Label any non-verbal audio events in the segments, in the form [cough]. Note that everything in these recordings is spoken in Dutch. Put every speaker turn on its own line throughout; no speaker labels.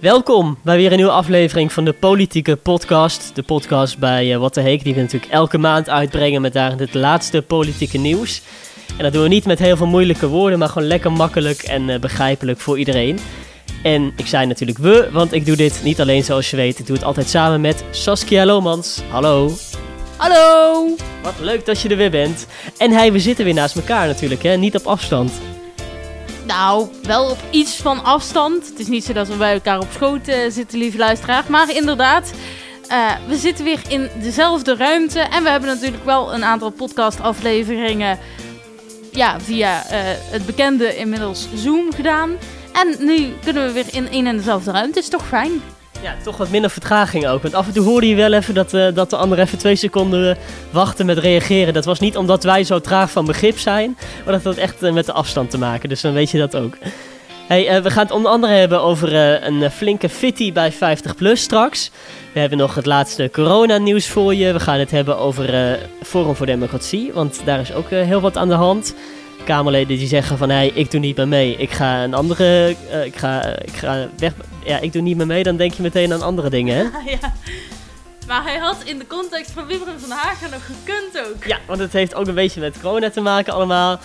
Welkom bij weer een nieuwe aflevering van de Politieke Podcast. De podcast bij uh, Wat de Heek, die we natuurlijk elke maand uitbrengen met daarin het laatste politieke nieuws. En dat doen we niet met heel veel moeilijke woorden, maar gewoon lekker makkelijk en uh, begrijpelijk voor iedereen. En ik zei natuurlijk we, want ik doe dit niet alleen zoals je weet. Ik doe het altijd samen met Saskia Lomans. Hallo.
Hallo.
Wat leuk dat je er weer bent. En hij, we zitten weer naast elkaar natuurlijk, hè? Niet op afstand.
Nou, wel op iets van afstand. Het is niet zo dat we bij elkaar op schoot uh, zitten, lieve luisteraar. Maar inderdaad, uh, we zitten weer in dezelfde ruimte. En we hebben natuurlijk wel een aantal podcastafleveringen ja, via uh, het bekende inmiddels Zoom gedaan. En nu kunnen we weer in één en dezelfde ruimte. Is toch fijn?
Ja, toch wat minder vertraging ook. Want af en toe hoorde je wel even dat, uh, dat de ander even twee seconden uh, wachten met reageren. Dat was niet omdat wij zo traag van begrip zijn, maar dat had echt uh, met de afstand te maken. Dus dan weet je dat ook. Hey, we gaan het onder andere hebben over een flinke fitty bij 50PLUS straks. We hebben nog het laatste coronanieuws voor je. We gaan het hebben over Forum voor Democratie, want daar is ook heel wat aan de hand. Kamerleden die zeggen van, hey, ik doe niet meer mee. Ik ga een andere, ik, ga, ik ga weg ja, ik doe niet meer mee, dan denk je meteen aan andere dingen, hè? [laughs]
ja. Maar hij had in de context van Wibren van Hagen nog gekund ook.
Ja, want het heeft ook een beetje met corona te maken allemaal.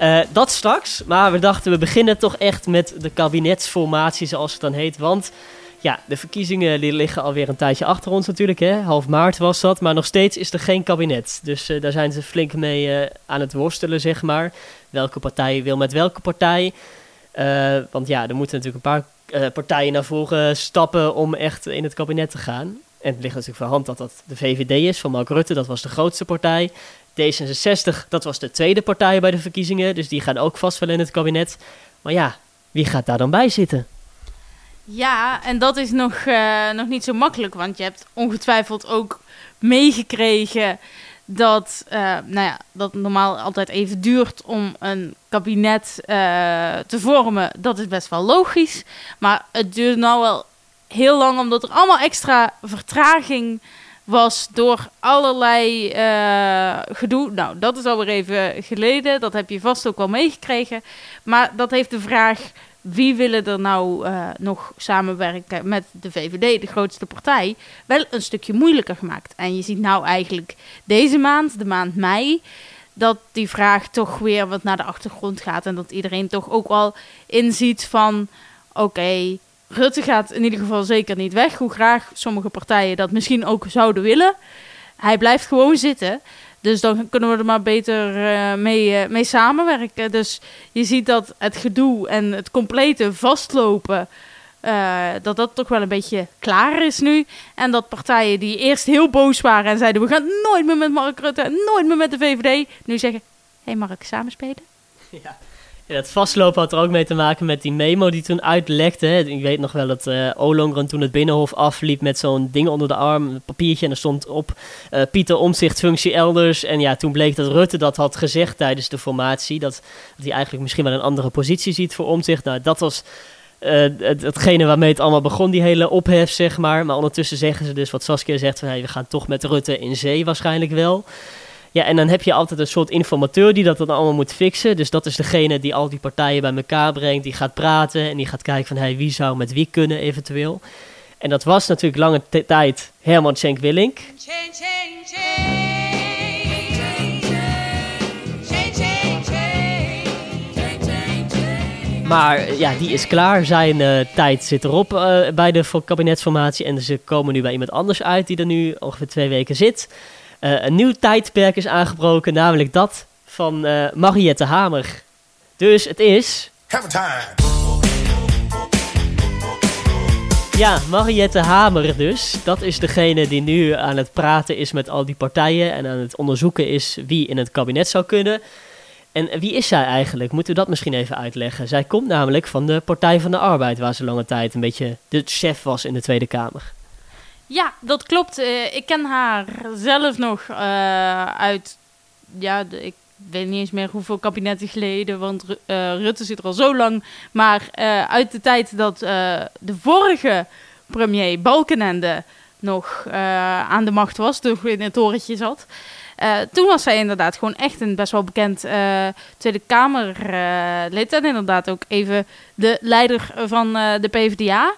Uh, dat straks, maar we dachten we beginnen toch echt met de kabinetsformatie zoals het dan heet. Want ja, de verkiezingen die liggen alweer een tijdje achter ons natuurlijk. Hè? Half maart was dat, maar nog steeds is er geen kabinet. Dus uh, daar zijn ze flink mee uh, aan het worstelen, zeg maar. Welke partij wil met welke partij. want ja, er moeten natuurlijk een paar uh, partijen naar voren stappen om echt in het kabinet te gaan. En het ligt natuurlijk voor hand dat dat de VVD is van Mark Rutte, dat was de grootste partij. D66, dat was de tweede partij bij de verkiezingen, dus die gaan ook vast wel in het kabinet. Maar ja, wie gaat daar dan bij zitten?
Ja, en dat is nog, uh, nog niet zo makkelijk, want je hebt ongetwijfeld ook meegekregen dat, uh, nou ja, dat normaal altijd even duurt om een kabinet uh, te vormen. Dat is best wel logisch. Maar het duurt nou wel heel lang, omdat er allemaal extra vertraging was door allerlei uh, gedoe. Nou, dat is alweer even geleden. Dat heb je vast ook wel meegekregen. Maar dat heeft de vraag wie willen er nou uh, nog samenwerken met de VVD, de grootste partij, wel een stukje moeilijker gemaakt. En je ziet nou eigenlijk deze maand, de maand mei, dat die vraag toch weer wat naar de achtergrond gaat. En dat iedereen toch ook wel inziet van, oké, Rutte gaat in ieder geval zeker niet weg. Hoe graag sommige partijen dat misschien ook zouden willen. Hij blijft gewoon zitten. Dus dan kunnen we er maar beter uh, mee, uh, mee samenwerken. Dus je ziet dat het gedoe en het complete vastlopen. Uh, dat dat toch wel een beetje klaar is nu. En dat partijen die eerst heel boos waren en zeiden: we gaan nooit meer met Mark Rutte nooit meer met de VVD. nu zeggen: hé, hey, Mark, samenspelen? [laughs]
Ja. Dat vastlopen had er ook mee te maken met die memo die toen uitlekte. Ik weet nog wel dat uh, Olongren toen het Binnenhof afliep met zo'n ding onder de arm, een papiertje. En er stond op uh, Pieter Omzicht functie elders. En ja, toen bleek dat Rutte dat had gezegd tijdens de formatie. Dat, dat hij eigenlijk misschien wel een andere positie ziet voor Omzicht. Nou, dat was het, hetgene waarmee het allemaal begon, die hele ophef, zeg maar. Maar ondertussen zeggen ze dus wat Saskia zegt, van, hey, we gaan toch met Rutte in zee waarschijnlijk wel. Ja, en dan heb je altijd een soort informateur die dat dan allemaal moet fixen. Dus dat is degene die al die partijen bij elkaar brengt. Die gaat praten en die gaat kijken van hey, wie zou met wie kunnen eventueel. En dat was natuurlijk lange tijd Herman Schenk Willink. Maar ja, die is klaar. Zijn uh, tijd zit erop uh, bij de kabinetsformatie. En ze komen nu bij iemand anders uit die er nu ongeveer twee weken zit. Uh, een nieuw tijdperk is aangebroken, namelijk dat van uh, Mariette Hamer. Dus het is. Have time. Ja, Mariette Hamer dus. Dat is degene die nu aan het praten is met al die partijen en aan het onderzoeken is wie in het kabinet zou kunnen. En wie is zij eigenlijk? Moeten we dat misschien even uitleggen? Zij komt namelijk van de Partij van de Arbeid, waar ze lange tijd een beetje de chef was in de Tweede Kamer.
Ja, dat klopt. Uh, ik ken haar zelf nog uh, uit, ja, ik weet niet eens meer hoeveel kabinetten geleden, want uh, Rutte zit er al zo lang. Maar uit de tijd dat de vorige premier Balkenende nog aan de macht was, toen in het torentje zat. toen was zij inderdaad gewoon echt een best wel bekend Tweede Kamerlid. en inderdaad ook even de leider van de PvdA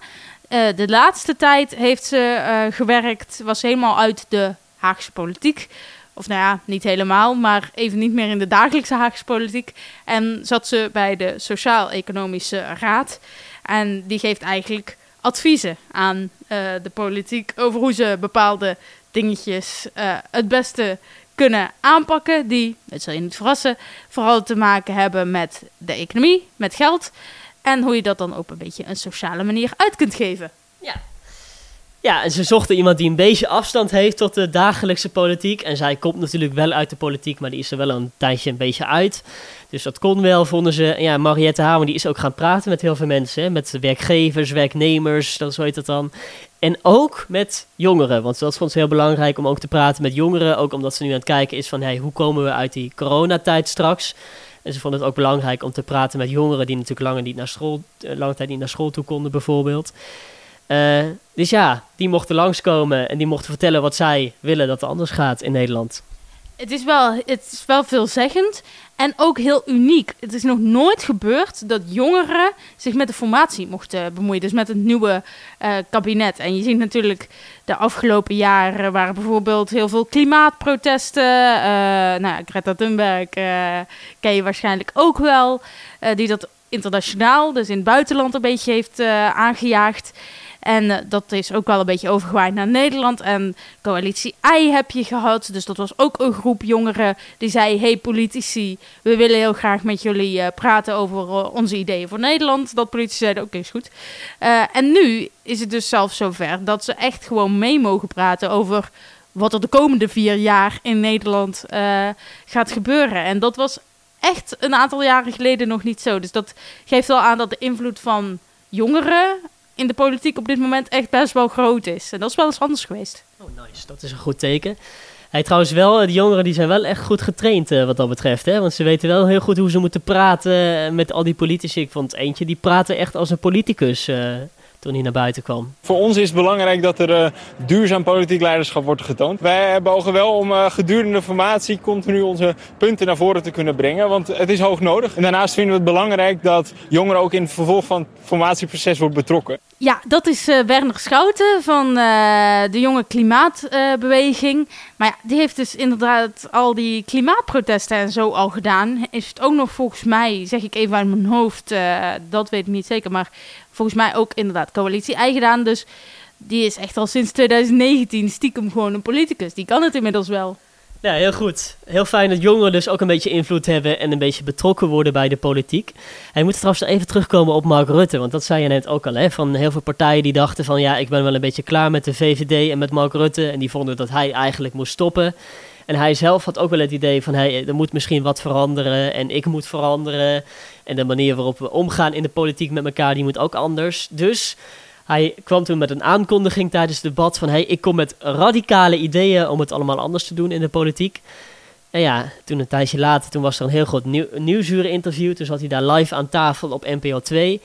de laatste tijd heeft ze gewerkt, was helemaal uit de Haagse politiek. Of nou ja, niet helemaal, maar even niet meer in de dagelijkse Haagse politiek. En zat ze bij de Sociaal-Economische Raad. En die geeft eigenlijk adviezen aan de politiek over hoe ze bepaalde dingetjes het beste kunnen aanpakken die, het zal je niet verrassen, vooral te maken hebben met de economie, met geld. En hoe je dat dan op een beetje een sociale manier uit kunt geven.
Ja. Ja, en ze zochten iemand die een beetje afstand heeft tot de dagelijkse politiek. En zij komt natuurlijk wel uit de politiek, maar die is er wel een tijdje een beetje uit. Dus dat kon wel, vonden ze. En ja, Mariette Hamer die is ook gaan praten met heel veel mensen. Hè? Met werkgevers, werknemers, dat zo heet dat dan. En ook met jongeren, want dat vond ze heel belangrijk om ook te praten met jongeren. Ook omdat ze nu aan het kijken is van, hey, hoe komen we uit die coronatijd straks? En ze vonden het ook belangrijk om te praten met jongeren die natuurlijk lange, niet naar school, eh, lange tijd niet naar school toe konden bijvoorbeeld. Uh, dus ja, die mochten langskomen en die mochten vertellen wat zij willen dat er anders gaat in Nederland.
Het is wel, het is wel veelzeggend en ook heel uniek. Het is nog nooit gebeurd dat jongeren zich met de formatie mochten bemoeien. Dus met het nieuwe uh, kabinet. En je ziet natuurlijk de afgelopen jaren waren bijvoorbeeld heel veel klimaatprotesten. Uh, nou, Greta Thunberg uh, ken je waarschijnlijk ook wel. die dat internationaal, dus in het buitenland, een beetje heeft aangejaagd. En uh, dat is ook wel een beetje overgewaaid naar Nederland. En coalitie I heb je gehad. Dus dat was ook een groep jongeren die zei: Hey politici, we willen heel graag met jullie uh, praten over uh, onze ideeën voor Nederland. Dat politici zeiden: Oké, is goed. en nu is het dus zelfs zover dat ze echt gewoon mee mogen praten over wat er de komende vier jaar in Nederland gaat gebeuren. En dat was echt een aantal jaren geleden nog niet zo. Dus dat geeft wel aan dat de invloed van jongeren in de politiek op dit moment echt best wel groot is. En dat is wel eens anders geweest.
Oh, nice. Dat is een goed teken. Hij trouwens wel, de jongeren die zijn wel echt goed getraind uh, wat dat betreft. Hè? Want ze weten wel heel goed hoe ze moeten praten met al die politici. Ik vond eentje, die praatte echt als een politicus. Toen hij naar buiten kwam.
Voor ons is het belangrijk dat er uh, duurzaam politiek leiderschap wordt getoond. Wij bogen wel om uh, gedurende formatie continu onze punten naar voren te kunnen brengen, want het is hoog nodig. En daarnaast vinden we het belangrijk dat jongeren ook in het vervolg van het formatieproces wordt betrokken.
Ja, dat is uh, Werner Schouten van de jonge klimaatbeweging. maar ja, die heeft dus inderdaad al die klimaatprotesten en zo al gedaan. Is het ook nog volgens mij, zeg ik even uit mijn hoofd, dat weet ik niet zeker, maar volgens mij ook inderdaad coalitie-ei gedaan. Dus die is echt al sinds 2019 stiekem gewoon een politicus. Die kan het inmiddels wel.
Ja, heel goed. Heel fijn dat jongeren dus ook een beetje invloed hebben en een beetje betrokken worden bij de politiek. Hij moet trouwens even terugkomen op Mark Rutte, want dat zei je net ook al, hè, van heel veel partijen die dachten van ja, ik ben wel een beetje klaar met de VVD en met Mark Rutte en die vonden dat hij eigenlijk moest stoppen. En hij zelf had ook wel het idee van hey, er moet misschien wat veranderen en ik moet veranderen. En de manier waarop we omgaan in de politiek met elkaar, die moet ook anders. Dus hij kwam toen met een aankondiging tijdens het debat van hey, ik kom met radicale ideeën om het allemaal anders te doen in de politiek. En ja, toen een tijdje later, toen was er een heel groot nieuw, nieuwsuren-interview. Toen zat hij daar live aan tafel op NPO 2.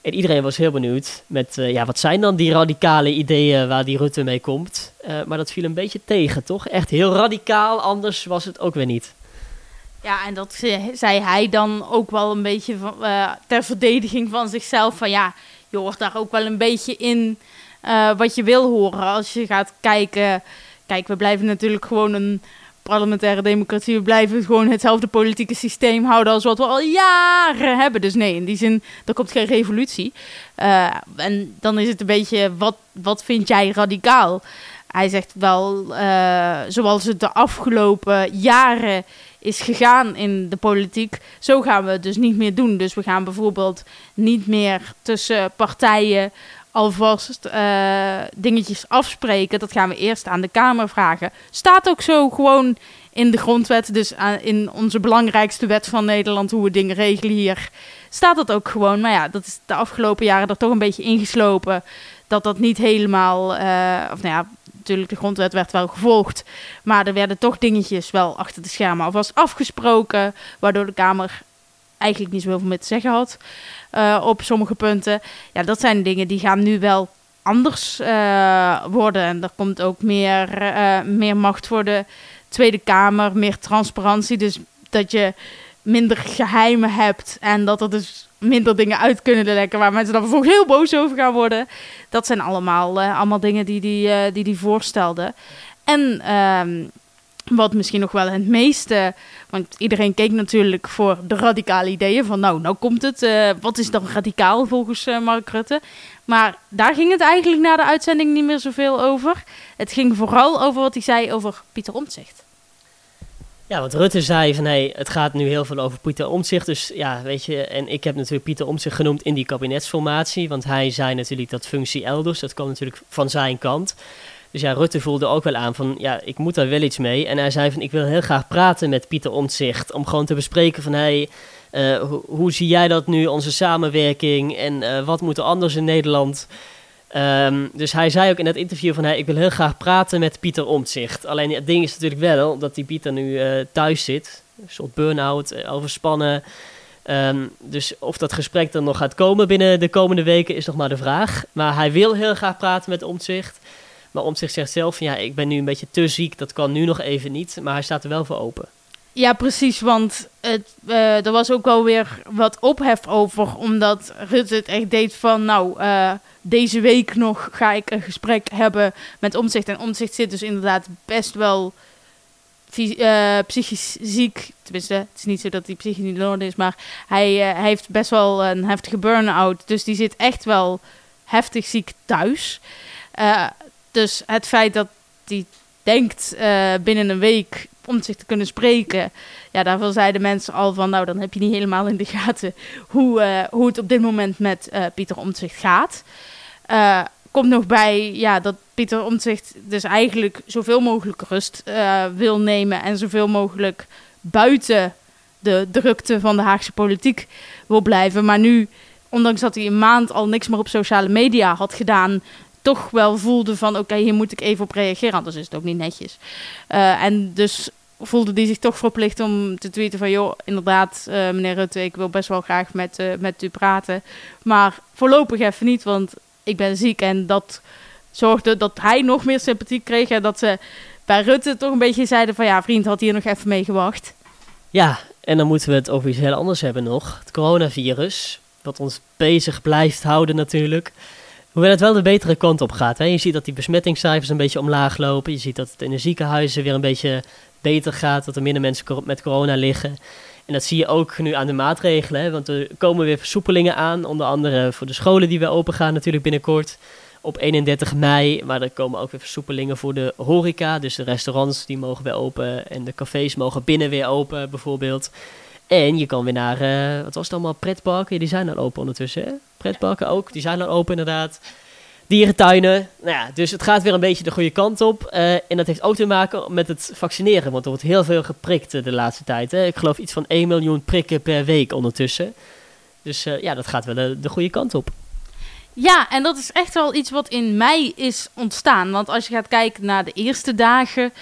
En iedereen was heel benieuwd met, uh, ja, wat zijn dan die radicale ideeën waar die Rutte mee komt. Uh, maar dat viel een beetje tegen, toch? Echt heel radicaal, anders was het ook weer niet.
Ja, en dat zei hij dan ook wel een beetje van, ter verdediging van zichzelf. Van ja, je hoort daar ook wel een beetje in wat je wil horen. Als je gaat kijken. Kijk, we blijven natuurlijk gewoon een parlementaire democratie. We blijven gewoon hetzelfde politieke systeem houden als wat we al jaren hebben. Dus nee, in die zin, er komt geen revolutie. Uh, en dan is het een beetje, wat, wat vind jij radicaal? Hij zegt wel, uh, zoals het de afgelopen jaren is gegaan in de politiek, zo gaan we het dus niet meer doen. Dus we gaan bijvoorbeeld niet meer tussen partijen alvast uh, dingetjes afspreken. Dat gaan we eerst aan de Kamer vragen. Staat ook zo gewoon in de grondwet, dus in onze belangrijkste wet van Nederland, hoe we dingen regelen hier, staat dat ook gewoon. Maar ja, dat is de afgelopen jaren er toch een beetje ingeslopen. Dat dat niet helemaal, uh, of nou ja, natuurlijk de grondwet werd wel gevolgd. Maar er werden toch dingetjes wel achter de schermen alvast afgesproken. Waardoor de Kamer eigenlijk niet zoveel meer te zeggen had uh, op sommige punten. Ja, dat zijn dingen die gaan nu wel anders uh, worden. En er komt ook meer, uh, meer macht voor de Tweede Kamer, meer transparantie. Dus dat je minder geheimen hebt en dat er dus minder dingen uit kunnen lekken waar mensen dan vervolgens heel boos over gaan worden. Dat zijn allemaal, allemaal dingen die die, die, die voorstelde. En ehm, wat misschien nog wel het meeste, want iedereen keek natuurlijk voor de radicale ideeën van nou, nou komt het. Uh, wat is dan radicaal volgens Mark Rutte? Maar daar ging het eigenlijk na de uitzending niet meer zoveel over. Het ging vooral over wat hij zei over Pieter Omtzigt.
Ja, want Rutte zei van hey, het gaat nu heel veel over Pieter Omtzigt. Dus ja, weet je, en ik heb natuurlijk Pieter Omtzigt genoemd in die kabinetsformatie. Want hij zei natuurlijk dat functie elders, dat kwam natuurlijk van zijn kant. Dus ja, Rutte voelde ook wel aan van ja, ik moet daar wel iets mee. En hij zei van ik wil heel graag praten met Pieter Omtzigt. Om gewoon te bespreken van hey, uh, hoe zie jij dat nu, onze samenwerking? En uh, wat moet er anders in Nederland? Um, dus hij zei ook in het interview van... Hey, ik wil heel graag praten met Pieter Omtzigt. Alleen het ding is natuurlijk wel dat die Pieter nu uh, thuis zit. Een soort burn-out, overspannen. Um, dus of dat gesprek er nog gaat komen binnen de komende weken is nog maar de vraag. Maar hij wil heel graag praten met Omtzigt. Maar Omtzigt zegt zelf ja, ik ben nu een beetje te ziek. Dat kan nu nog even niet. Maar hij staat er wel voor open.
Ja, precies. Want het, uh, er was ook wel weer wat ophef over. Omdat Rutte het echt deed van nou deze week nog ga ik een gesprek hebben met Omzicht. En Omzicht zit dus inderdaad best wel uh, psychisch ziek. Tenminste, het is niet zo dat hij psychisch niet in orde is, maar hij, hij heeft best wel een heftige burn-out. Dus die zit echt wel heftig ziek thuis. Dus het feit dat hij denkt binnen een week om zich te kunnen spreken. Ja, daarvoor zeiden mensen al van, nou dan heb je niet helemaal in de gaten hoe, hoe het op dit moment met Pieter Omtzigt gaat. Komt nog bij ja, dat Pieter Omtzigt dus eigenlijk zoveel mogelijk rust wil nemen en zoveel mogelijk buiten de drukte van de Haagse politiek wil blijven. Maar nu, ondanks dat hij een maand al niks meer op sociale media had gedaan, toch wel voelde van oké, hier moet ik even op reageren, anders is het ook niet netjes. Uh, en dus voelde hij zich toch verplicht om te tweeten van... joh, inderdaad, uh, meneer Rutte, ik wil best wel graag met, uh, met u praten. Maar voorlopig even niet, want ik ben ziek. En dat zorgde dat hij nog meer sympathie kreeg. En dat ze bij Rutte toch een beetje zeiden van ja, vriend, had hier nog even mee gewacht.
Ja, en dan moeten we het over iets heel anders hebben nog. Het coronavirus, wat ons bezig blijft houden natuurlijk. Hoewel het wel de betere kant op gaat. Hè? Je ziet dat die besmettingscijfers een beetje omlaag lopen. Je ziet dat het in de ziekenhuizen weer een beetje beter gaat. Dat er minder mensen met corona liggen. En dat zie je ook nu aan de maatregelen. Hè? Want er komen weer versoepelingen aan. Onder andere voor de scholen die weer open gaan natuurlijk binnenkort. Op 31 mei. Maar er komen ook weer versoepelingen voor de horeca. Dus de restaurants die mogen weer open. En de cafés mogen binnen weer open bijvoorbeeld. En je kan weer naar, uh, wat was het allemaal, pretparken. Die zijn al open ondertussen? Pretparken ook, die zijn al open inderdaad dierentuinen. Nou ja, dus het gaat weer een beetje de goede kant op. Uh, en dat heeft ook te maken met het vaccineren. Want er wordt heel veel geprikt uh, de laatste tijd. Hè. Ik geloof iets van 1 miljoen prikken per week ondertussen. Dus ja, dat gaat wel de, de goede kant op.
Ja, en dat is echt wel iets wat in mei is ontstaan. Want als je gaat kijken naar de eerste dagen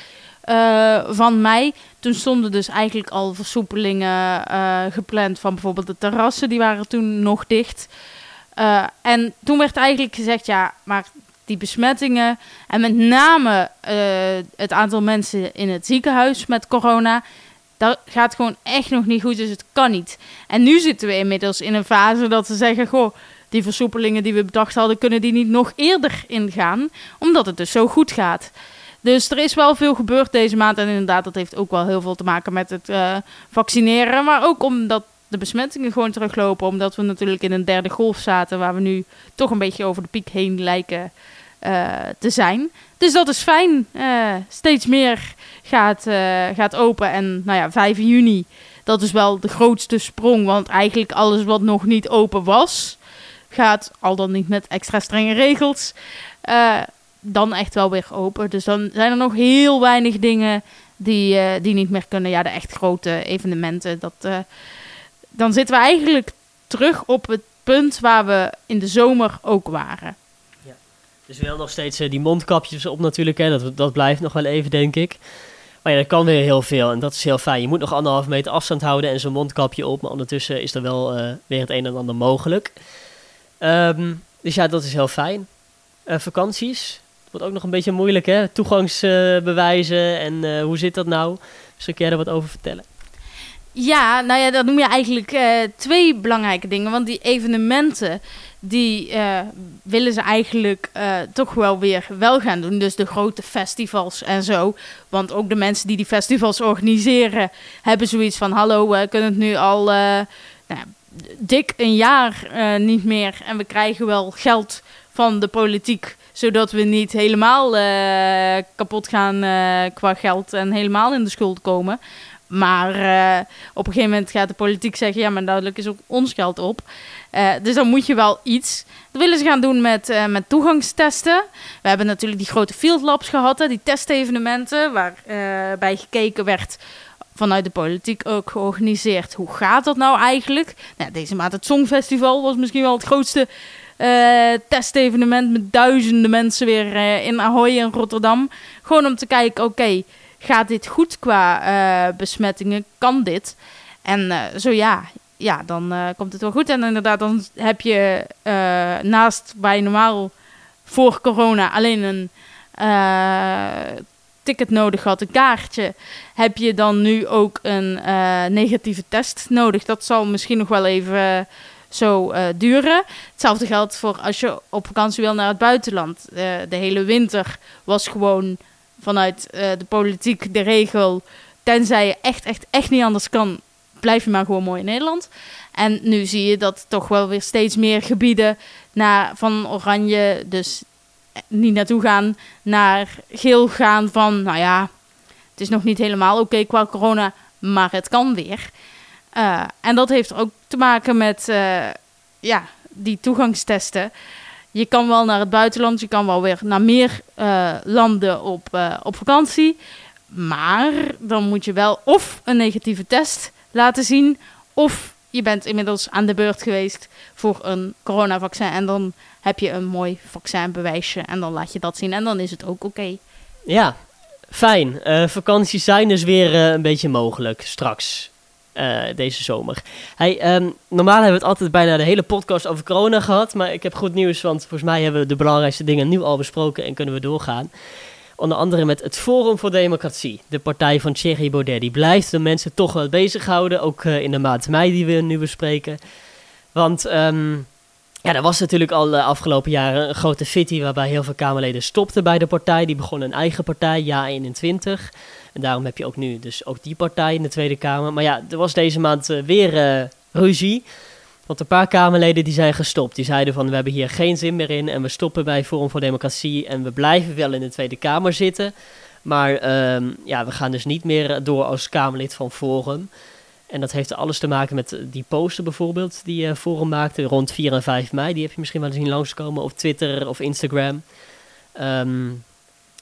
van mei, toen stonden dus eigenlijk al versoepelingen gepland van bijvoorbeeld de terrassen. Die waren toen nog dicht. Uh, en toen werd eigenlijk gezegd, ja, maar die besmettingen en met name het aantal mensen in het ziekenhuis met corona, dat gaat gewoon echt nog niet goed, dus het kan niet. En nu zitten we inmiddels in een fase dat ze zeggen, goh, die versoepelingen die we bedacht hadden, kunnen die niet nog eerder ingaan, omdat het dus zo goed gaat. Dus er is wel veel gebeurd deze maand en inderdaad, dat heeft ook wel heel veel te maken met het uh, vaccineren, maar ook omdat de besmettingen gewoon teruglopen. Omdat we natuurlijk in een derde golf zaten. Waar we nu toch een beetje over de piek heen lijken uh, te zijn. Dus dat is fijn. Uh, steeds meer gaat, uh, gaat open. En nou ja, 5 juni, dat is wel de grootste sprong. Want eigenlijk alles wat nog niet open was, gaat al dan niet met extra strenge regels. Dan echt wel weer open. Dus dan zijn er nog heel weinig dingen die, die niet meer kunnen. Ja, de echt grote evenementen, dat dan zitten we eigenlijk terug op het punt waar we in de zomer ook waren.
Ja. Dus wel nog steeds uh, die mondkapjes op natuurlijk, hè. Dat, dat blijft nog wel even, denk ik. Maar ja, dat kan weer heel veel en dat is heel fijn. Je moet nog anderhalf meter afstand houden en zo'n mondkapje op, maar ondertussen is er wel weer het een en ander mogelijk. Um, dus ja, dat is heel fijn. Vakanties, wordt ook nog een beetje moeilijk, hè? Toegangsbewijzen en hoe zit dat nou? Dus kun jij er wat over vertellen?
Ja, nou ja, dat noem je eigenlijk uh, twee belangrijke dingen. Want die evenementen, die uh, willen ze eigenlijk toch wel weer wel gaan doen. Dus de grote festivals en zo. Want ook de mensen die die festivals organiseren, hebben zoiets van: hallo, we kunnen het nu al nou, dik een jaar niet meer. En we krijgen wel geld van de politiek zodat we niet helemaal kapot gaan qua geld en helemaal in de schuld komen. Maar uh, op een gegeven moment gaat de politiek zeggen: ja, maar duidelijk is ook ons geld op. Dus dan moet je wel iets. Dat willen ze gaan doen met, met toegangstesten. We hebben natuurlijk die grote field labs gehad, hè, die testevenementen, waarbij gekeken werd vanuit de politiek ook georganiseerd. Hoe gaat dat nou eigenlijk? Nou, deze maand het Songfestival was misschien wel het grootste testevenement met duizenden mensen weer in Ahoy en Rotterdam. Gewoon om te kijken, oké gaat dit goed qua uh, besmettingen? Kan dit? En zo ja, ja, dan komt het wel goed. En inderdaad, dan heb je naast waar je normaal voor corona alleen een ticket nodig had, een kaartje, heb je dan nu ook een negatieve test nodig. Dat zal misschien nog wel even zo uh, duren. Hetzelfde geldt voor als je op vakantie wil naar het buitenland. Uh, de hele winter was gewoon vanuit uh, de politiek de regel. Tenzij je echt, echt, echt niet anders kan, blijf je maar gewoon mooi in Nederland. En nu zie je dat toch wel weer steeds meer gebieden naar, van oranje, dus niet naartoe gaan, naar geel gaan van, nou ja, het is nog niet helemaal oké qua corona, maar het kan weer. Uh, en dat heeft ook te maken met uh, ja, die toegangstesten je kan wel naar het buitenland, je kan wel weer naar meer uh, landen op, op vakantie. Maar dan moet je wel of een negatieve test laten zien, of je bent inmiddels aan de beurt geweest voor een coronavaccin. En dan heb je een mooi vaccinbewijsje en dan laat je dat zien en dan is het ook oké.
Ja, fijn. Vakanties zijn dus weer een beetje mogelijk straks. Uh, deze zomer. Um, normaal hebben we het altijd bijna de hele podcast over corona gehad. Maar ik heb goed nieuws, want volgens mij hebben we de belangrijkste dingen nu al besproken en kunnen we doorgaan. Onder andere met het Forum voor Democratie, de partij van Thierry Baudet. Die blijft de mensen toch wel bezighouden, ook uh, in de maand mei die we nu bespreken. Want um, ja, er was natuurlijk al de afgelopen jaren een grote fitty waarbij heel veel Kamerleden stopten bij de partij. Die begonnen een eigen partij, Ja21. Daarom heb je ook nu dus ook die partij in de Tweede Kamer. Maar ja, er was deze maand uh, weer uh, ruzie. Want een paar Kamerleden die zijn gestopt. Die zeiden van we hebben hier geen zin meer in en we stoppen bij Forum voor Democratie. En we blijven wel in de Tweede Kamer zitten. Maar uh, ja, we gaan dus niet meer door als Kamerlid van Forum. En dat heeft alles te maken met die poster bijvoorbeeld die Forum maakte rond 4 en 5 mei. Die heb je misschien wel zien langskomen op Twitter of Instagram. Um,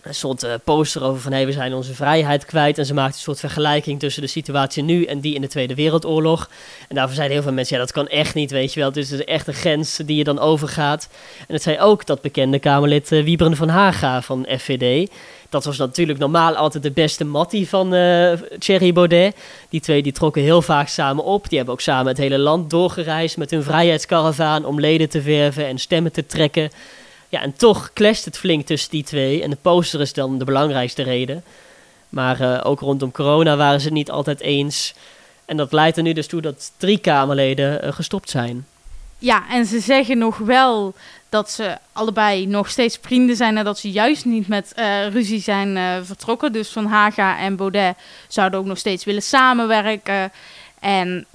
een soort uh, poster over van hey, we zijn onze vrijheid kwijt. En ze maakte een soort vergelijking tussen de situatie nu en die in de Tweede Wereldoorlog. En daarvoor zeiden heel veel mensen, ja dat kan echt niet, weet je wel. Dus het is echt een grens die je dan overgaat. En het zei ook dat bekende Kamerlid uh, Wieberen van Haga van FVD. Dat was natuurlijk normaal altijd de beste mattie van uh, Thierry Baudet. Die twee die trokken heel vaak samen op. Die hebben ook samen het hele land doorgereisd met hun vrijheidskaravaan om leden te verven en stemmen te trekken. Ja, en toch clasht het flink tussen die twee. En de poster is dan de belangrijkste reden. Maar uh, ook rondom corona waren ze het niet altijd eens. En dat leidt er nu dus toe dat drie Kamerleden uh, gestopt zijn.
Ja, en ze zeggen nog wel dat ze allebei nog steeds vrienden zijn en dat ze juist niet met uh, ruzie zijn vertrokken. Dus Van Haga en Baudet zouden ook nog steeds willen samenwerken. En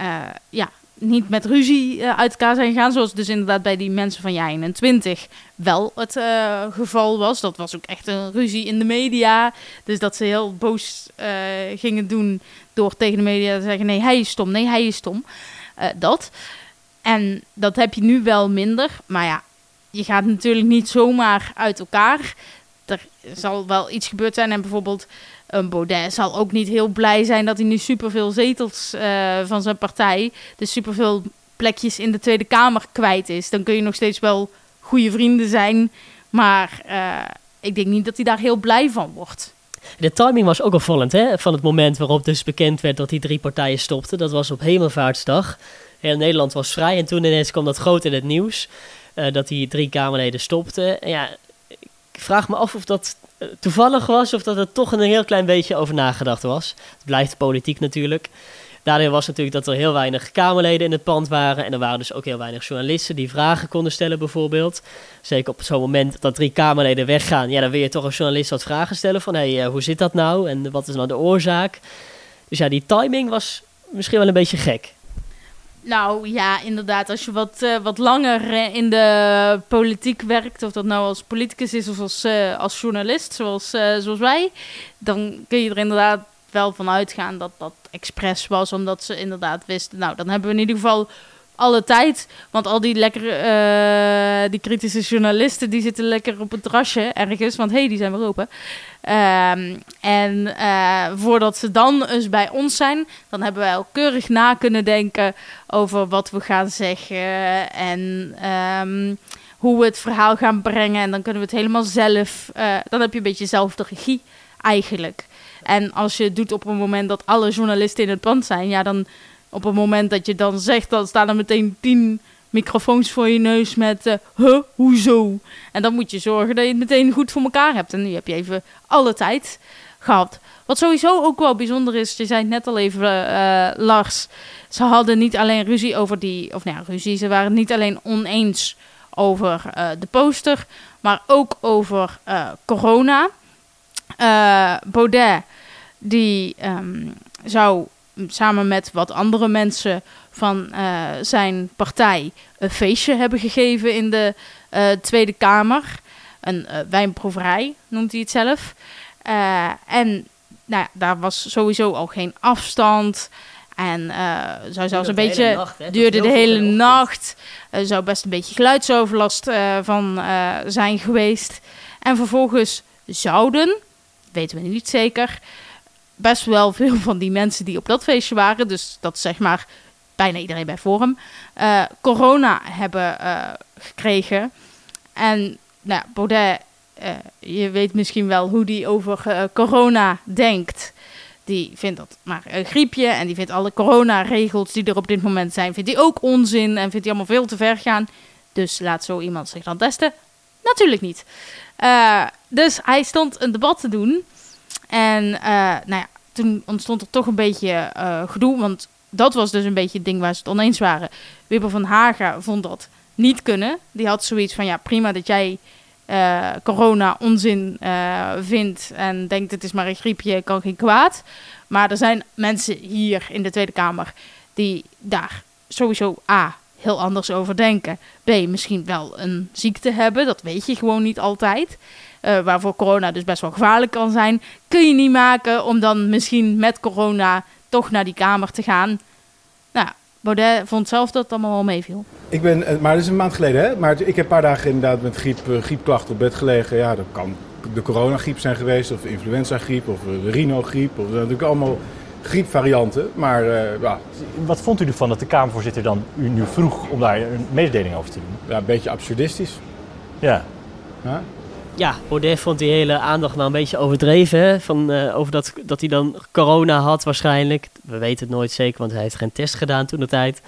ja, niet met ruzie uh, uit elkaar zijn gegaan. Zoals dus inderdaad bij die mensen van jij 21 wel het uh, geval was. Dat was ook echt een ruzie in de media. Dus dat ze heel boos uh, gingen doen door tegen de media te zeggen: nee, hij is stom, nee, hij is stom. dat. En dat heb je nu wel minder. Maar ja, je gaat natuurlijk niet zomaar uit elkaar. Er zal wel iets gebeurd zijn. En bijvoorbeeld een Baudet zal ook niet heel blij zijn dat hij nu superveel zetels uh, van zijn partij, dus superveel plekjes in de Tweede Kamer kwijt is. Dan kun je nog steeds wel goede vrienden zijn, maar uh, ik denk niet dat hij daar heel blij van wordt.
De timing was ook opvallend, hè? Van het moment waarop dus bekend werd dat die drie partijen stopten. Dat was op Hemelvaartsdag. Heel Nederland was vrij en toen ineens kwam dat groot in het nieuws. Uh, dat die drie Kamerleden stopten. En ja, ik vraag me af of dat toevallig was of dat er toch een heel klein beetje over nagedacht was. Het blijft politiek natuurlijk. Daardoor was natuurlijk dat er heel weinig Kamerleden in het pand waren. En er waren dus ook heel weinig journalisten die vragen konden stellen, bijvoorbeeld. Zeker op zo'n moment dat drie Kamerleden weggaan. Ja, dan wil je toch als journalist wat vragen stellen. Van hé, hey, hoe zit dat nou? En wat is nou de oorzaak? Dus ja, die timing was misschien wel een beetje gek.
Nou ja, inderdaad. Als je wat, uh, wat langer uh, in de politiek werkt, of dat nou als politicus is of als, uh, als journalist, zoals, zoals wij, dan kun je er inderdaad wel van uitgaan dat dat expres was, omdat ze inderdaad wisten. Nou, dan hebben we in ieder geval alle tijd. Want al die lekkere, uh, die kritische journalisten, die zitten lekker op het terrasje ergens. Want hé, hey, die zijn weer open. Um, en uh, voordat ze dan eens bij ons zijn, dan hebben wij al keurig na kunnen denken over wat we gaan zeggen. En um, hoe we het verhaal gaan brengen. En dan kunnen we het helemaal zelf. Uh, dan heb je een beetje zelf de regie eigenlijk. En als je het doet op een moment dat alle journalisten in het pand zijn, ja, dan op het moment dat je dan zegt, dan staan er meteen tien microfoons voor je neus met uh, huh, hoezo? En dan moet je zorgen dat je het meteen goed voor elkaar hebt. En nu heb je even alle tijd gehad. Wat sowieso ook wel bijzonder is, je zei het net al even, uh, Lars. Ze hadden niet alleen ruzie over die, of nou ja, ruzie, ze waren niet alleen oneens over uh, de poster, maar ook over corona. Baudet, die um, zou samen met wat andere mensen van uh, zijn partij een feestje hebben gegeven in de uh, Tweede Kamer. Een uh, wijnproeverij noemt hij het zelf. en nou ja, daar was sowieso al geen afstand. En zou zelfs een beetje. Nacht, duurde de hele nacht. Er zou best een beetje geluidsoverlast van zijn geweest. En vervolgens zouden, weten we niet zeker, best wel veel van die mensen die op dat feestje waren, dus dat zeg maar bijna iedereen bij Forum, uh, corona hebben uh, gekregen. En nou, Baudet, uh, je weet misschien wel hoe die over corona denkt. Die vindt dat maar een griepje en die vindt alle coronaregels die er op dit moment zijn, vindt hij ook onzin en vindt hij allemaal veel te ver gaan. Dus laat zo iemand zich dan testen? Natuurlijk niet. dus hij stond een debat te doen. En nou ja, toen ontstond er toch een beetje uh, gedoe. Want dat was dus een beetje het ding waar ze het oneens waren. Wibber van Haga vond dat niet kunnen. Die had zoiets van, ja prima dat jij uh, corona onzin uh, vindt en denkt het is maar een griepje, kan geen kwaad. Maar er zijn mensen hier in de Tweede Kamer die daar sowieso A, heel anders over denken. B, misschien wel een ziekte hebben, dat weet je gewoon niet altijd uh, waarvoor corona dus best wel gevaarlijk kan zijn, kun je niet maken om dan misschien met corona toch naar die kamer te gaan. Nou, Baudet vond zelf dat het allemaal wel meeviel.
Ik ben, eh, maar dat is een maand geleden, hè? Maar ik heb een paar dagen inderdaad met griep, uh, griepklachten op bed gelegen. Ja, dat kan de coronagriep zijn geweest, of influenza-griep, of de rhinogriep, of natuurlijk allemaal griepvarianten. Maar uh, ja.
Wat vond u ervan dat de Kamervoorzitter dan u nu vroeg om daar een mededeling over te doen?
Ja, een beetje absurdistisch.
Ja.
ja? Ja, Baudet vond die hele aandacht nou een beetje overdreven. Van, uh, over dat, dat hij dan corona had waarschijnlijk. We weten het nooit zeker, want hij heeft geen test gedaan toen de tijd.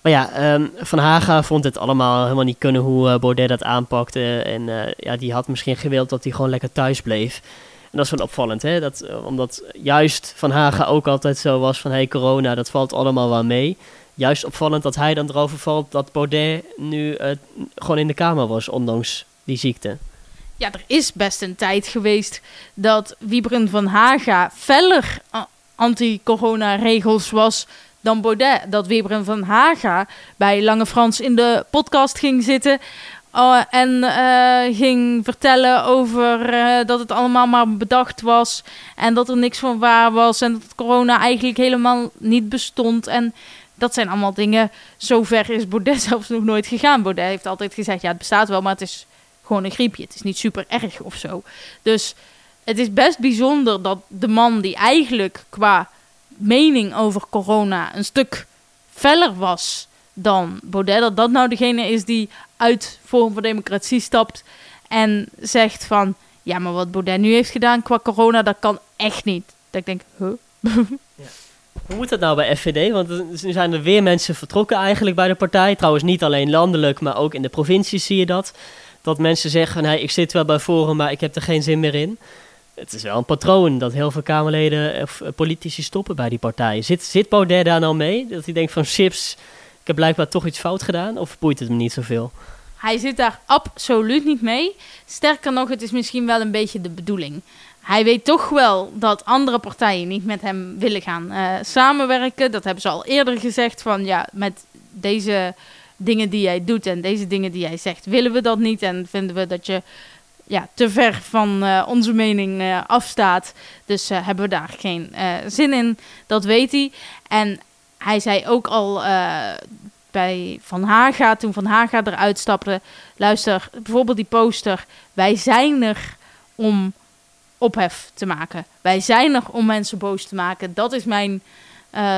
Maar ja, um, Van Haga vond het allemaal helemaal niet kunnen hoe uh, Baudet dat aanpakte. En uh, ja, die had misschien gewild dat hij gewoon lekker thuis bleef. En dat is wel opvallend, hè? Dat, omdat juist Van Haga ook altijd zo was van... hé, hey, corona, dat valt allemaal wel mee. Juist opvallend dat hij dan erover valt dat Baudet nu gewoon in de Kamer was, ondanks die ziekte
ja, er is best een tijd geweest dat Wiebren van Haga feller anti-corona-regels was dan Baudet. Dat Wiebren van Haga bij Lange Frans in de podcast ging zitten. Uh, en uh, ging vertellen over dat het allemaal maar bedacht was. En dat er niks van waar was. En dat corona eigenlijk helemaal niet bestond. En dat zijn allemaal dingen. Zover is Baudet [laughs] zelfs nog nooit gegaan. Baudet heeft altijd gezegd: ja, het bestaat wel, maar het is gewoon een griepje. Het is niet super erg of zo. Dus het is best bijzonder dat de man die eigenlijk qua mening over corona een stuk feller was dan Baudet, dat dat nou degene is die uit Forum voor Democratie stapt en zegt van, ja, maar wat Baudet nu heeft gedaan qua corona, dat kan echt niet. Dat ik denk, huh?
Hoe moet dat nou bij FVD? Want nu zijn er weer mensen vertrokken eigenlijk bij de partij. Trouwens niet alleen landelijk, maar ook in de provincies zie je dat dat mensen zeggen: hey, ik zit wel bij Forum, maar ik heb er geen zin meer in. het is wel een patroon dat heel veel Kamerleden of eh, politici stoppen bij die partij. Zit, zit Baudet daar nou mee? Dat hij denkt van chips, ik heb blijkbaar toch iets fout gedaan? Of boeit het hem niet zoveel?
Hij zit daar absoluut niet mee. Sterker nog, het is misschien wel een beetje de bedoeling. Hij weet toch wel dat andere partijen niet met hem willen gaan eh, samenwerken. Dat hebben ze al eerder gezegd van ja, met deze dingen die jij doet en deze dingen die jij zegt, willen we dat niet en vinden we dat je ja, te ver van uh, onze mening uh, afstaat. Dus uh, hebben we daar geen zin in. Dat weet hij. En hij zei ook al bij Van Haga, toen Van Haga eruit stapte... luister, bijvoorbeeld die poster... wij zijn er om ophef te maken. Wij zijn er om mensen boos te maken. Dat is mijn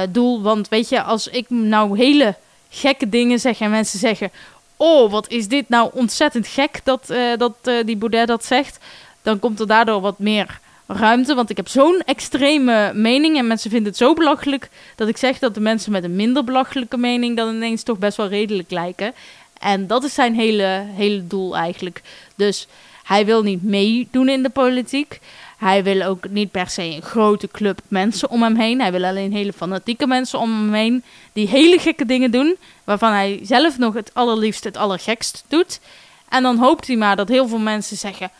doel. Want weet je, als ik nou hele gekke dingen zeg en mensen zeggen: Oh, wat is dit nou ontzettend gek dat, uh, dat uh, die Baudet dat zegt. Dan komt er daardoor wat meer ruimte. Want ik heb zo'n extreme mening en mensen vinden het zo belachelijk dat ik zeg dat de mensen met een minder belachelijke mening dan ineens toch best wel redelijk lijken. En dat is zijn hele, hele doel eigenlijk. Dus hij wil niet meedoen in de politiek. Hij wil ook niet per se een grote club mensen om hem heen. Hij wil alleen hele fanatieke mensen om hem heen. Die hele gekke dingen doen. Waarvan hij zelf nog het allerliefst het allergekst doet. En dan hoopt hij maar dat heel veel mensen zeggen: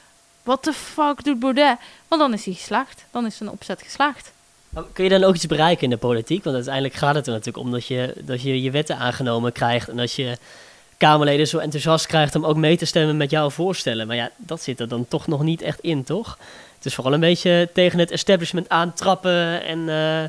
What the fuck doet Baudet? Want dan is hij geslaagd. Dan is zijn opzet geslaagd.
Kun je dan ook iets bereiken in de politiek? Want uiteindelijk gaat het er natuurlijk om dat je dat je, je wetten aangenomen krijgt. En dat je Kamerleden zo enthousiast krijgt om ook mee te stemmen met jouw voorstellen. Maar ja, dat zit er dan toch nog niet echt in, toch? Het is vooral een beetje tegen het establishment aantrappen. En uh,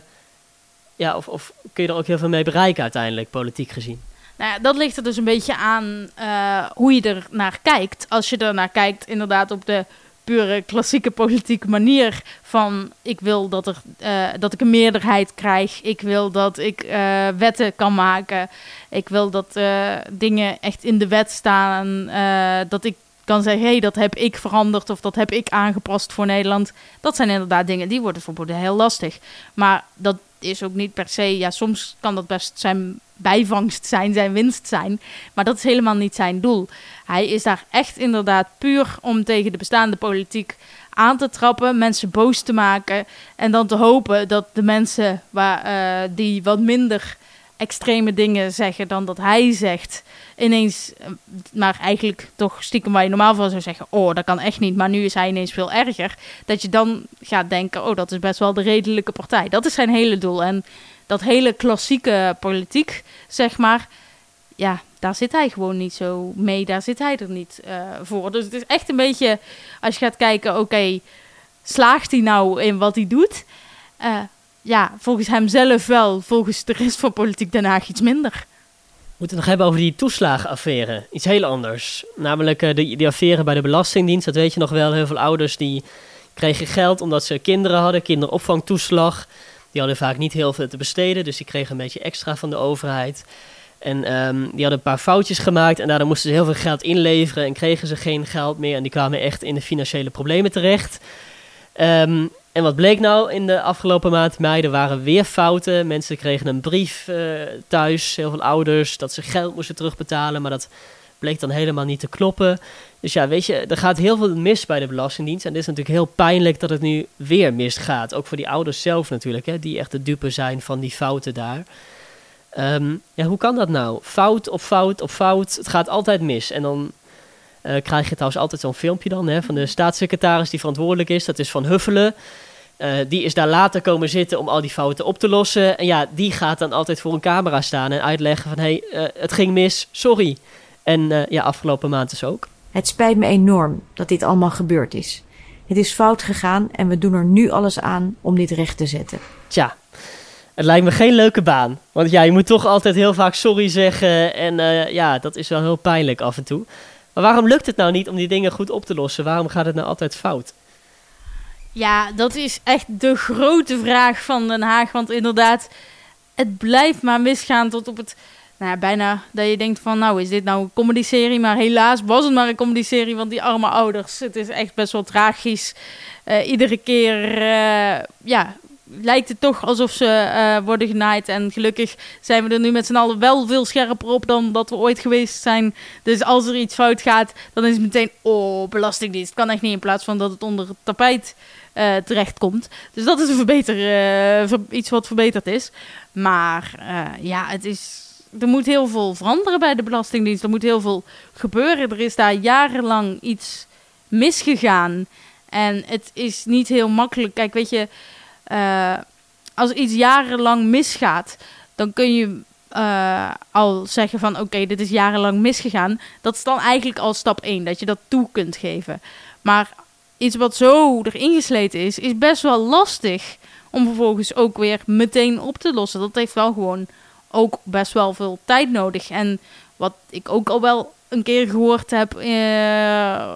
ja, of, of, kun je er ook heel veel mee bereiken uiteindelijk, politiek gezien?
Nou dat ligt er dus een beetje aan uh, hoe je er naar kijkt. Als je er naar kijkt, inderdaad op de pure klassieke politieke manier van ik wil dat, er, uh, dat ik een meerderheid krijg. Ik wil dat ik wetten kan maken. Ik wil dat dingen echt in de wet staan. dat ik kan zeggen, hey, dat heb ik veranderd of dat heb ik aangepast voor Nederland. Dat zijn inderdaad dingen die worden voor Baudet heel lastig. Maar dat is ook niet per se, ja, soms kan dat best zijn bijvangst zijn, zijn winst zijn. Maar dat is helemaal niet zijn doel. Hij is daar echt inderdaad puur om tegen de bestaande politiek aan te trappen, mensen boos te maken en dan te hopen dat de mensen waar, uh, die wat minder extreme dingen zeggen dan dat hij zegt, ineens, eh, maar eigenlijk toch stiekem waar je normaal van zou zeggen, oh, dat kan echt niet, maar nu is hij ineens veel erger, dat je dan gaat denken, oh, dat is best wel de redelijke partij. Dat is zijn hele doel. En dat hele klassieke politiek, zeg maar, ja, daar zit hij gewoon niet zo mee, daar zit hij er niet uh, voor. Dus het is echt een beetje, als je gaat kijken, oké, slaagt hij nou in wat hij doet? Uh, ja, volgens hemzelf wel, volgens de rest van Politiek Den Haag iets minder.
We moeten het nog hebben over die toeslagenaffaire. Iets heel anders. Namelijk uh, die, die affaire bij de Belastingdienst. Dat weet je nog wel. Heel veel ouders die kregen geld omdat ze kinderen hadden. Kinderopvangtoeslag. Die hadden vaak niet heel veel te besteden. Dus die kregen een beetje extra van de overheid. En um, die hadden een paar foutjes gemaakt. En daardoor moesten ze heel veel geld inleveren. En kregen ze geen geld meer. En die kwamen echt in de financiële problemen terecht. Um, en wat bleek nou in de afgelopen maand mei? Er waren weer fouten. Mensen kregen een brief uh, thuis, heel veel ouders, dat ze geld moesten terugbetalen. Maar dat bleek dan helemaal niet te kloppen. Dus ja, weet je, er gaat heel veel mis bij de Belastingdienst. En het is natuurlijk heel pijnlijk dat het nu weer misgaat. Ook voor die ouders zelf natuurlijk, hè, die echt de dupe zijn van die fouten daar. Um, ja, hoe kan dat nou? Fout op fout op fout. Het gaat altijd mis. En dan krijg je trouwens altijd zo'n filmpje dan hè, van de staatssecretaris die verantwoordelijk is. Dat is Van Huffelen. Uh, die is daar later komen zitten om al die fouten op te lossen. En ja, die gaat dan altijd voor een camera staan en uitleggen van... hé, hey, uh, het ging mis, sorry. En ja, afgelopen maand dus ook.
Het spijt me enorm dat dit allemaal gebeurd is. Het is fout gegaan en we doen er nu alles aan om dit recht te zetten.
Tja, het lijkt me geen leuke baan. Want ja, je moet toch altijd heel vaak sorry zeggen. En ja, dat is wel heel pijnlijk af en toe. Maar waarom lukt het nou niet om die dingen goed op te lossen? Waarom gaat het nou altijd fout?
Ja, dat is echt de grote vraag van Den Haag. Want inderdaad, het blijft maar misgaan tot op het... Nou ja, bijna dat je denkt van, nou is dit nou een comedy-serie? Maar helaas was het maar een comedy-serie, want die arme ouders. Het is echt best wel tragisch. Uh, iedere keer, uh, ja, lijkt het toch alsof ze eh, worden genaaid. En gelukkig zijn we er nu met z'n allen wel veel scherper op dan dat we ooit geweest zijn. Dus als er iets fout gaat, dan is het meteen, oh, belastingdienst. Kan echt niet in plaats van dat het onder het tapijt uh, terechtkomt. Dus dat is een verbeter, uh, iets wat verbeterd is. Maar ja, het is er moet heel veel veranderen bij de Belastingdienst. Er moet heel veel gebeuren. Er is daar jarenlang iets misgegaan. En het is niet heel makkelijk. Kijk, weet je, uh, als iets jarenlang misgaat, dan kun je uh, al zeggen van oké, dit is jarenlang misgegaan. Dat is dan eigenlijk al stap 1, dat je dat toe kunt geven. Maar iets wat zo erin gesleten is, is best wel lastig om vervolgens ook weer meteen op te lossen. Dat heeft wel gewoon ook best wel veel tijd nodig. En wat ik ook al wel een keer gehoord heb uh,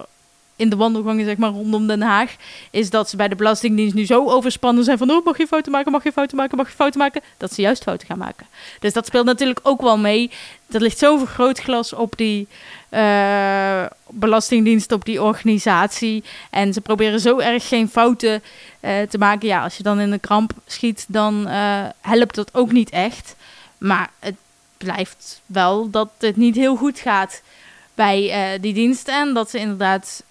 in de wandelgangen zeg maar, rondom Den Haag, is dat ze bij de Belastingdienst nu zo overspannen zijn van, oh, mag je fouten maken, mag je fouten maken, mag je fouten maken, dat ze juist fouten gaan maken. Dus dat speelt natuurlijk ook wel mee. Er ligt zoveel grootglas op die uh, Belastingdienst, op die organisatie. En ze proberen zo erg geen fouten uh, te maken. Ja, als je dan in de kramp schiet, dan uh, helpt dat ook niet echt. Maar het blijft wel dat het niet heel goed gaat bij die diensten. En dat ze inderdaad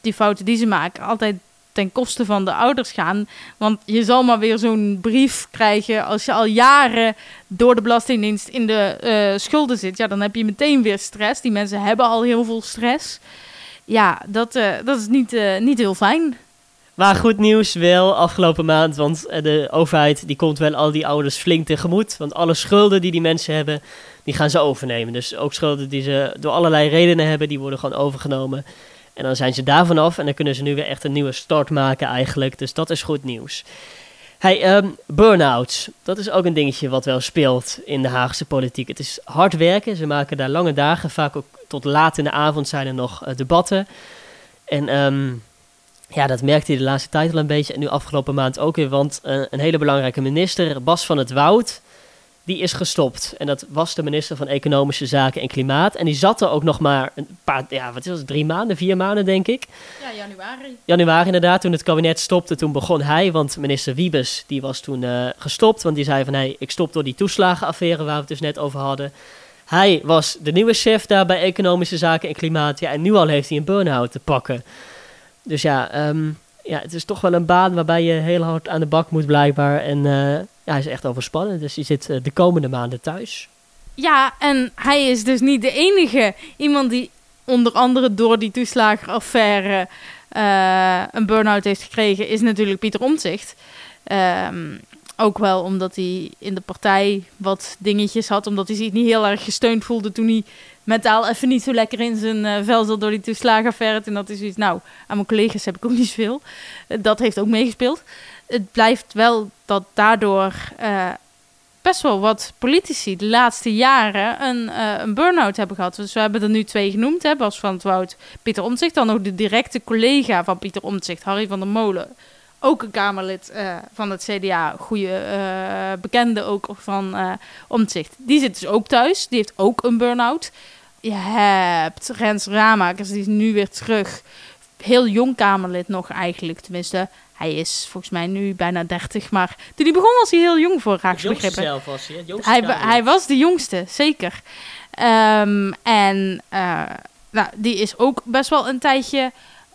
die fouten die ze maken altijd ten koste van de ouders gaan. Want je zal maar weer zo'n brief krijgen als je al jaren door de Belastingdienst in de uh, schulden zit. Ja, dan heb je meteen weer stress. Die mensen hebben al heel veel stress. Ja, dat, uh, dat is niet, uh, niet heel fijn.
Maar goed nieuws wel afgelopen maand, want de overheid die komt wel al die ouders flink tegemoet. Want alle schulden die die mensen hebben, die gaan ze overnemen. Dus ook schulden die ze door allerlei redenen hebben, die worden gewoon overgenomen. En dan zijn ze daarvan af en dan kunnen ze nu weer echt een nieuwe start maken eigenlijk. Dus dat is goed nieuws. Hey, um, burn-outs. Dat is ook een dingetje wat wel speelt in de Haagse politiek. Het is hard werken. Ze maken daar lange dagen. Vaak ook tot laat in de avond zijn er nog uh, debatten. En um, ja, dat merkte hij de laatste tijd al een beetje. En nu afgelopen maand ook weer. Want uh, een hele belangrijke minister, Bas van het Woud, die is gestopt. En dat was de minister van Economische Zaken en Klimaat. En die zat er ook nog maar een paar, ja, wat is het, drie maanden, vier maanden denk ik.
Ja, januari.
Januari inderdaad, toen het kabinet stopte, toen begon hij. Want minister Wiebes, die was toen uh, gestopt. Want die zei van, hé, hey, ik stop door die toeslagenaffaire waar we het dus net over hadden. Hij was de nieuwe chef daar bij Economische Zaken en Klimaat. Ja, en nu al heeft hij een burn-out te pakken. Dus ja, um, ja, het is toch wel een baan waarbij je heel hard aan de bak moet blijkbaar. En uh, ja, hij is echt overspannen. Dus hij zit uh, de komende maanden thuis.
Ja, en hij is dus niet de enige. Iemand die onder andere door die toeslagenaffaire uh, een burn-out heeft gekregen, is natuurlijk Pieter Omtzigt. Um, ook wel omdat hij in de partij wat dingetjes had. Omdat hij zich niet heel erg gesteund voelde toen hij mentaal even niet zo lekker in zijn uh, vel zat door die toeslagenaffaire. En dat is iets, nou, aan mijn collega's heb ik ook niet zoveel. Uh, dat heeft ook meegespeeld. Het blijft wel dat daardoor uh, best wel wat politici de laatste jaren een, een burn-out hebben gehad. Dus we hebben er nu twee genoemd, hè, Bas van het Woud, Pieter Omtzigt. Dan nog de directe collega van Pieter Omtzigt, Harry van der Molen ook een Kamerlid van het CDA, goede bekende ook van Omtzigt. Die zit dus ook thuis, die heeft ook een burn-out. Je hebt Rens Ramakers, die is nu weer terug. Heel jong Kamerlid nog eigenlijk, tenminste. Hij is volgens mij nu bijna 30, maar toen hij begon was hij heel jong voor Haagse begrippen.
Zelf was hij,
hij, hij was de jongste, zeker. Um, en nou, die is ook best wel een tijdje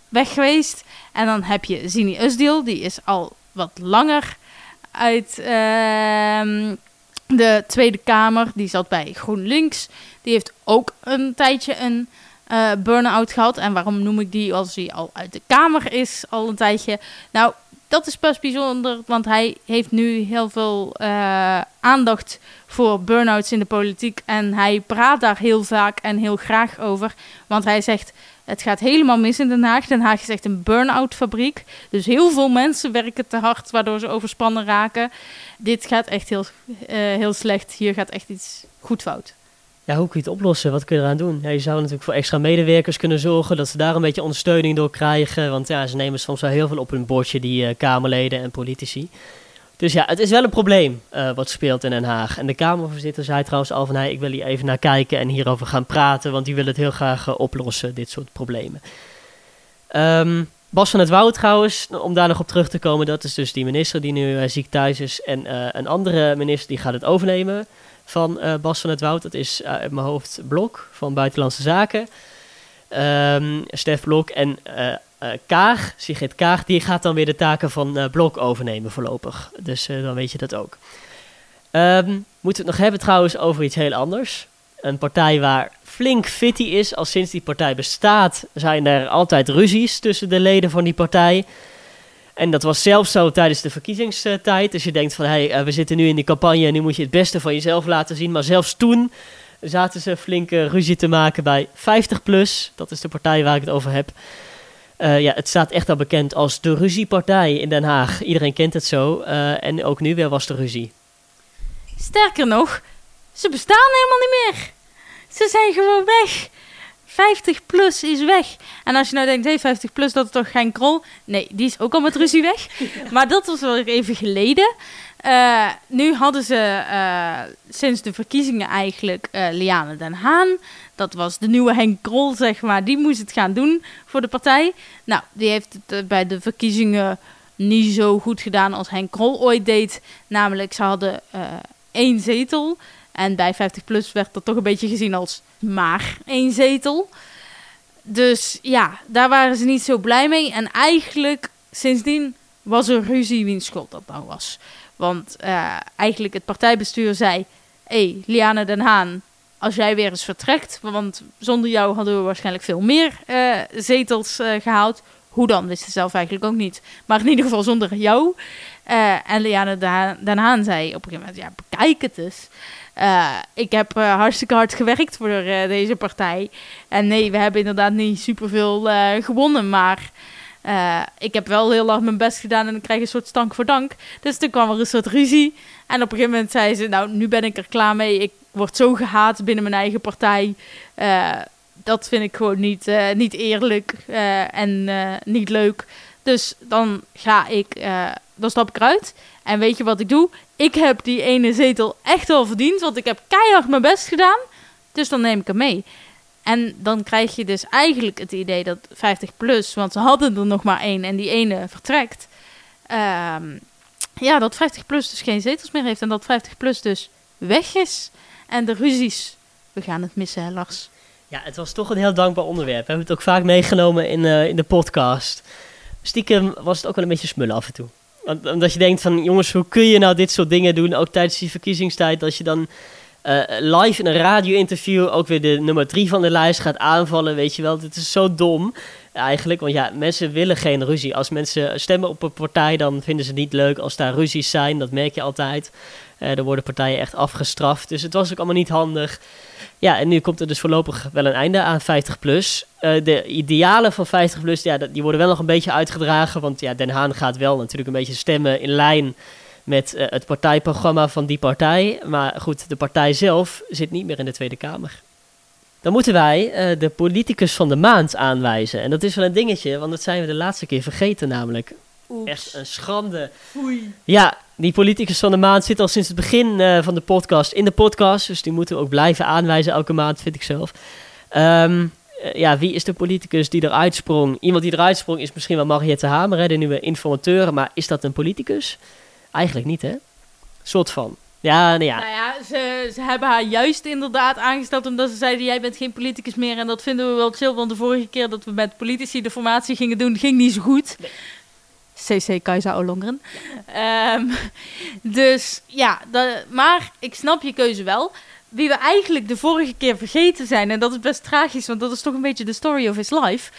weg geweest. En dan heb je Zini Usdil, die is al wat langer uit uh, de Tweede Kamer. Die zat bij GroenLinks. Die heeft ook een tijdje een uh, burn-out gehad. En waarom noem ik die als hij al uit de Kamer is, al een tijdje? Nou, dat is best bijzonder, want hij heeft nu heel veel uh, aandacht voor burn-outs in de politiek. En hij praat daar heel vaak en heel graag over. Want hij zegt, het gaat helemaal mis in Den Haag. Den Haag is echt een burn-out fabriek. Dus heel veel mensen werken te hard, waardoor ze overspannen raken. Dit gaat echt heel, uh, heel slecht. Hier gaat echt iets goed fout.
Ja, hoe kun je het oplossen? Wat kun je eraan doen? Ja, je zou natuurlijk voor extra medewerkers kunnen zorgen, dat ze daar een beetje ondersteuning door krijgen. Want ja, ze nemen soms wel heel veel op hun bordje, die uh, Kamerleden en politici. Dus ja, het is wel een probleem uh, wat speelt in Den Haag. En de Kamervoorzitter zei trouwens al van... Hey, ik wil hier even naar kijken en hierover gaan praten... want die wil het heel graag uh, oplossen, dit soort problemen. Um, Bas van het Woud trouwens, om daar nog op terug te komen, dat is dus die minister die nu eh, ziek thuis is. En eh, een andere minister die gaat het overnemen van eh, Bas van het Woud. Dat is eh, mijn hoofd Blok van Buitenlandse Zaken. Ehm Stef Blok en eh eh, Kaag, Sigrid Kaag, die gaat dan weer de taken van eh, Blok overnemen voorlopig. Dus eh, dan weet je dat ook. Ehm, moeten we het nog hebben trouwens over iets heel anders. Een partij waar flink fitty is. Al sinds die partij bestaat zijn er altijd ruzies tussen de leden van die partij. En dat was zelfs zo tijdens de verkiezingstijd. Dus je denkt van, hey, eh, we zitten nu in die campagne en nu moet je het beste van jezelf laten zien. Maar zelfs toen zaten ze flinke ruzie te maken bij 50PLUS. Dat is de partij waar ik het over heb. Eh, ja, het staat echt al bekend als de ruziepartij in Den Haag. Iedereen kent het zo. Eh, en ook nu weer was de ruzie.
Sterker nog, ze bestaan helemaal niet meer. Ze zijn gewoon weg. 50 plus is weg. En als je nou denkt, hey, 50 plus, dat is toch geen krol? Nee, die is ook al met ruzie weg. [laughs] Maar dat was wel even geleden. Eh, nu hadden ze eh, sinds de verkiezingen eigenlijk eh, Liane Den Haan. Dat was de nieuwe Henk Krol, zeg maar. Die moest het gaan doen voor de partij. Nou, die heeft het bij de verkiezingen niet zo goed gedaan als Henk Krol ooit deed. Namelijk, ze hadden één zetel. En bij 50PLUS werd dat toch een beetje gezien als maar één zetel. Dus ja, daar waren ze niet zo blij mee. En eigenlijk, sindsdien was er ruzie wiens schuld dat nou was. Want eh, eigenlijk het partijbestuur zei... Hé, hey, Liane Den Haan, als jij weer eens vertrekt... want zonder jou hadden we waarschijnlijk veel meer eh, zetels eh, gehaald. Hoe dan, wist ze zelf eigenlijk ook niet. Maar in ieder geval zonder jou. En Liane Den Haan- zei op een gegeven moment... Ja, bekijk het eens. Ik heb hartstikke hard gewerkt voor deze partij. En nee, we hebben inderdaad niet superveel gewonnen, maar eh, ik heb wel heel hard mijn best gedaan en ik krijg een soort stank voor dank. Dus toen kwam er een soort ruzie. En op een gegeven moment zei ze, nou, nu ben ik er klaar mee. Ik word zo gehaat binnen mijn eigen partij. Eh, dat vind ik gewoon niet, eh, niet eerlijk en niet leuk. Dus dan ga ik, dan stap ik eruit. En weet je wat ik doe? Ik heb die ene zetel echt wel verdiend, want ik heb keihard mijn best gedaan. Dus dan neem ik hem mee. En dan krijg je dus eigenlijk het idee dat 50 plus, want ze hadden er nog maar één en die ene vertrekt. ehm, ja, dat 50 plus dus geen zetels meer heeft en dat 50 plus dus weg is. En de ruzies, we gaan het missen, hè, Lars.
Ja, het was toch een heel dankbaar onderwerp. We hebben het ook vaak meegenomen in, eh, in de podcast. Stiekem was het ook wel een beetje smullen af en toe. Omdat je denkt van, jongens, hoe kun je nou dit soort dingen doen, ook tijdens die verkiezingstijd, dat je dan eh, live in een radio-interview ook weer de nummer drie van de lijst gaat aanvallen, weet je wel. Dit is zo dom, eigenlijk. Want ja, mensen willen geen ruzie. Als mensen stemmen op een partij, dan vinden ze het niet leuk als daar ruzies zijn. Dat merk je altijd. Eh er worden partijen echt afgestraft. Dus het was ook allemaal niet handig. Ja, en nu komt er dus voorlopig wel een einde aan 50 plus. Eh, de idealen van 50 plus, ja, die worden wel nog een beetje uitgedragen. Want ja, Den Haan gaat wel natuurlijk een beetje stemmen in lijn met eh, het partijprogramma van die partij. Maar goed, de partij zelf zit niet meer in de Tweede Kamer. Dan moeten wij eh, de politicus van de maand aanwijzen. En dat is wel een dingetje, want dat zijn we de laatste keer vergeten namelijk. Echt een schande. Ja, die politicus van de maand zit al sinds het begin eh, van de podcast in de podcast. Dus die moeten we ook blijven aanwijzen elke maand, vind ik zelf. Ehm, eh, ja, wie is de politicus die eruit sprong? Iemand die eruit sprong is misschien wel Mariette Hamer, hè, de nieuwe informateur. Maar is dat een politicus? Eigenlijk niet, hè? Soort van. Ja, nou ja.
Nou ja, ze, ze hebben haar juist inderdaad aangesteld omdat ze zeiden: Jij bent geen politicus meer. En dat vinden we wel chill, want de vorige keer dat we met politici de formatie gingen doen, ging niet zo goed. CC Kajsa Olongren. Ehm, dus ja, maar ik snap je keuze wel. Wie we eigenlijk de vorige keer vergeten zijn, en dat is best tragisch, want dat is toch een beetje de story of his life.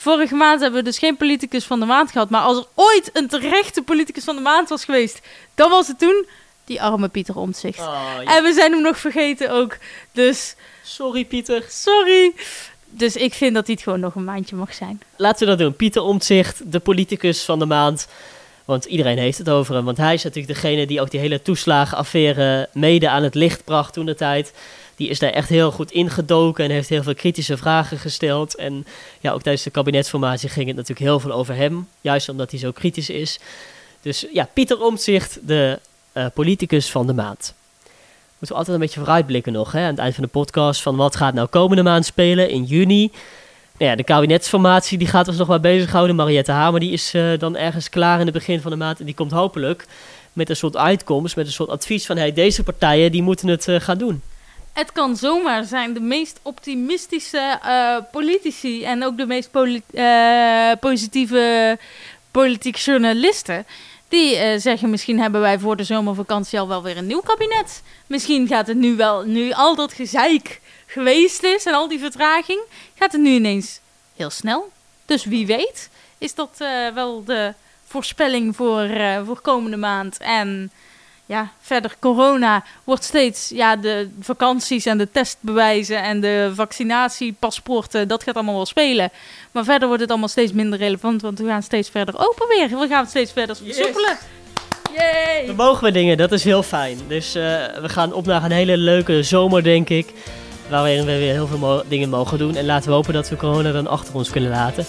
Vorige maand hebben we dus geen politicus van de maand gehad. Maar als er ooit een terechte politicus van de maand was geweest, dan was het toen die arme Pieter Omtzigt.
Oh, ja.
En we zijn hem nog vergeten ook. Dus
Sorry, Pieter.
sorry. Dus ik vind dat het gewoon nog een maandje mag zijn.
Laten we dat doen. Pieter Omtzigt, de politicus van de maand. Want iedereen heeft het over hem. Want hij is natuurlijk degene die ook die hele toeslagenaffaire mede aan het licht bracht toen de tijd. Die is daar echt heel goed ingedoken en heeft heel veel kritische vragen gesteld. En ja, ook tijdens de kabinetsformatie ging het natuurlijk heel veel over hem. Juist omdat hij zo kritisch is. Dus ja, Pieter Omtzigt, de eh, politicus van de maand. Moeten we altijd een beetje vooruitblikken nog, hè, aan het eind van de podcast. Van wat gaat nou komende maand spelen in juni. Nou ja, de kabinetsformatie die gaat ons nog wel bezighouden. Mariette Hamer die is eh, dan ergens klaar in het begin van de maand. En die komt hopelijk met een soort uitkomst, met een soort advies van... Hey, deze partijen die moeten het eh, gaan doen.
Het kan zomaar zijn de meest optimistische eh, politici en ook de meest eh, positieve politieke journalisten. Die eh, zeggen, misschien hebben wij voor de zomervakantie al wel weer een nieuw kabinet. Misschien gaat het nu wel, nu al dat gezeik geweest is en al die vertraging, gaat het nu ineens heel snel. Dus wie weet is dat wel de voorspelling voor, voor komende maand. En ja, verder corona wordt steeds, ja, de vakanties en de testbewijzen en de vaccinatiepaspoorten, dat gaat allemaal wel spelen. Maar verder wordt het allemaal steeds minder relevant, want we gaan steeds verder open weer. We gaan het steeds verder versoepelen. Yay!
Dan mogen we dingen, dat is heel fijn. Dus eh, we gaan op naar een hele leuke zomer, denk ik. Waarin we weer heel veel mo- dingen mogen doen. En laten we hopen dat we corona dan achter ons kunnen laten.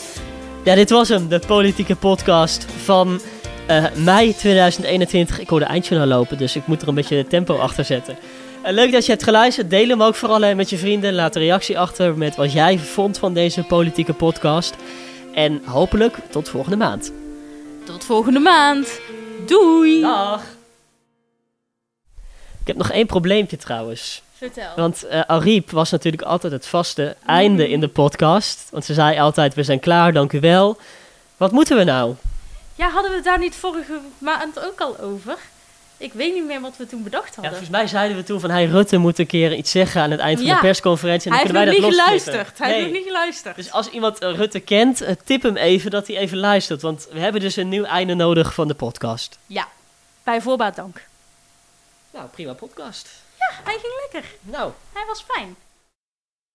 Ja, dit was hem, de politieke podcast van eh, mei 2021. Ik hoor de eindjournaal lopen, dus ik moet er een beetje tempo achter zetten. Eh, leuk dat je hebt geluisterd. Deel hem ook vooral eh, met je vrienden. Laat een reactie achter met wat jij vond van deze politieke podcast. En hopelijk tot volgende maand.
Tot volgende maand. Doei!
Dag! Ik heb nog één probleempje trouwens.
Vertel.
Want eh Ariep was natuurlijk altijd het vaste einde in de podcast. Want ze zei altijd, we zijn klaar, dank u wel. Wat moeten we nou?
Ja, hadden we het daar niet vorige maand ook al over? Ik weet niet meer wat we toen bedacht
Ja,
hadden.
volgens mij zeiden we toen van, hey, Rutte moet een keer iets zeggen aan het eind van
Ja.
de persconferentie. En
hij
dan
heeft nog
kunnen
niet
wij dat losknippen.
geluisterd. Hij heeft nog niet geluisterd.
Dus als iemand eh, Rutte kent, eh, tip hem even dat hij even luistert. Want we hebben dus een nieuw einde nodig van de podcast.
Ja, bij voorbaat dank.
Nou, prima podcast.
Hij ging lekker.
Nou,
Hij was fijn.